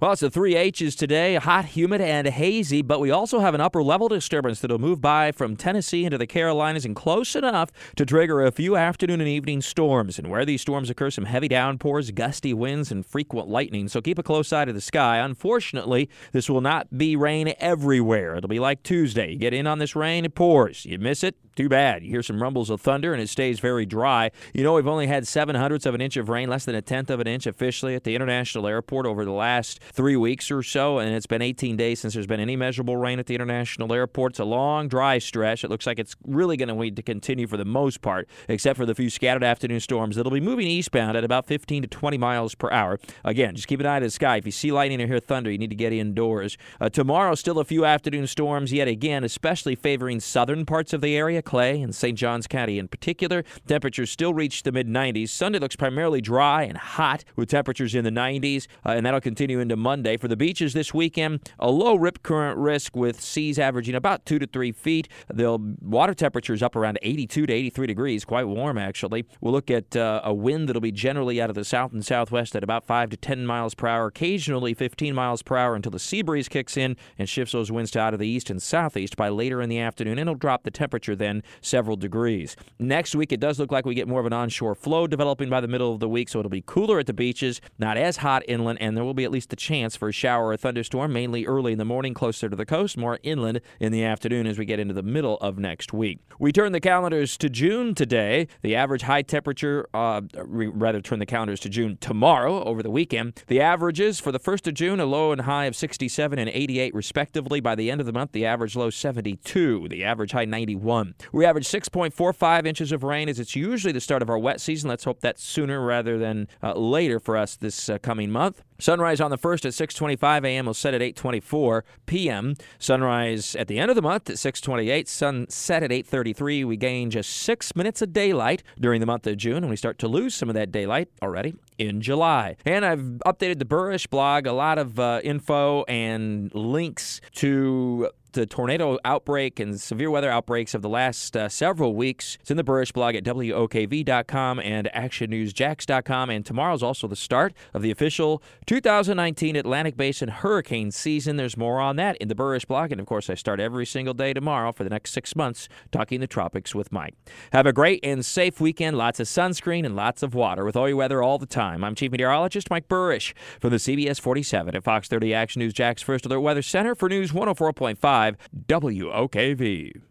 Well, it's the three H's today hot, humid, and hazy, but we also have an upper level disturbance that'll move by from Tennessee into the Carolinas and close enough to trigger a few afternoon and evening storms. And where these storms occur, some heavy downpours, gusty winds, and frequent lightning. So keep a close eye to the sky. Unfortunately, this will not be rain everywhere. It'll be like Tuesday. You get in on this rain, it pours. You miss it, too bad. You hear some rumbles of thunder and it stays very dry. You know, we've only had seven hundredths of an inch of rain, less than a tenth of an inch officially at the International Airport over the last three weeks or so. And it's been 18 days since there's been any measurable rain at the International Airport. It's a long, dry stretch. It looks like it's really going to need to continue for the most part, except for the few scattered afternoon storms. that'll be moving eastbound at about 15 to 20 miles per hour. Again, just keep an eye to the sky. If you see lightning or hear thunder, you need to get indoors. Uh, tomorrow, still a few afternoon storms yet again, especially favoring southern parts of the area, Clay and St. Johns County in particular. Temperatures still reach the mid 90s. Sunday looks primarily dry and hot with temperatures in the 90s, uh, and that'll continue into Monday. For the beaches this weekend, a low rip current risk with seas averaging about two to three feet. The water temperatures up around 82 to 83 degrees, quite warm actually. We'll look at uh, a wind that'll be generally out of the south and southwest at about 5 to 10 miles per hour, occasionally 15 miles per hour until the sea breeze kicks in and shifts those winds to out of the east and southeast by later in the afternoon, and it'll drop the temperature then several degrees. Next week, it does look like we get more of an onshore flow developing by the middle of the week, so it'll be cooler at the beaches, not as hot inland, and there will be at least a chance for a shower or a thunderstorm, mainly early in the morning closer to the coast, more inland in the afternoon as we get into the middle of next week. We turn the calendars to June today. The average high temperature, uh, rather, turn the calendars to June tomorrow over the weekend. The averages for the 1st of June, a low and high of 67 and 88 respectively. By the end of the month, the average low 72, the average high 91. We average 6.45 inches of rain as it's usually the start of our wet season. Let's hope that's sooner rather than uh, later for us this uh, coming month. Sunrise on the 1st at 6:25 a.m. will set at 8:24 p.m. Sunrise at the end of the month at 6:28. Sunset at 8:33. We gain just 6 minutes of daylight during the month of June and we start to lose some of that daylight already in July. And I've updated the Buresh blog, a lot of uh, info and links to the tornado outbreak and severe weather outbreaks of the last uh, several weeks. It's in the Buresh blog at WOKV.com and ActionNewsJax.com. And tomorrow is also the start of the official 2019 Atlantic Basin hurricane season. There's more on that in the Buresh blog. And of course, I start every single day tomorrow for the next six months talking the tropics with Mike. Have a great and safe weekend. Lots of sunscreen and lots of water with all your weather all the time. I'm Chief Meteorologist Mike Buresh from the CBS 47 at Fox 30 Action News Jax First Alert Weather Center for News 104.5. WOKV.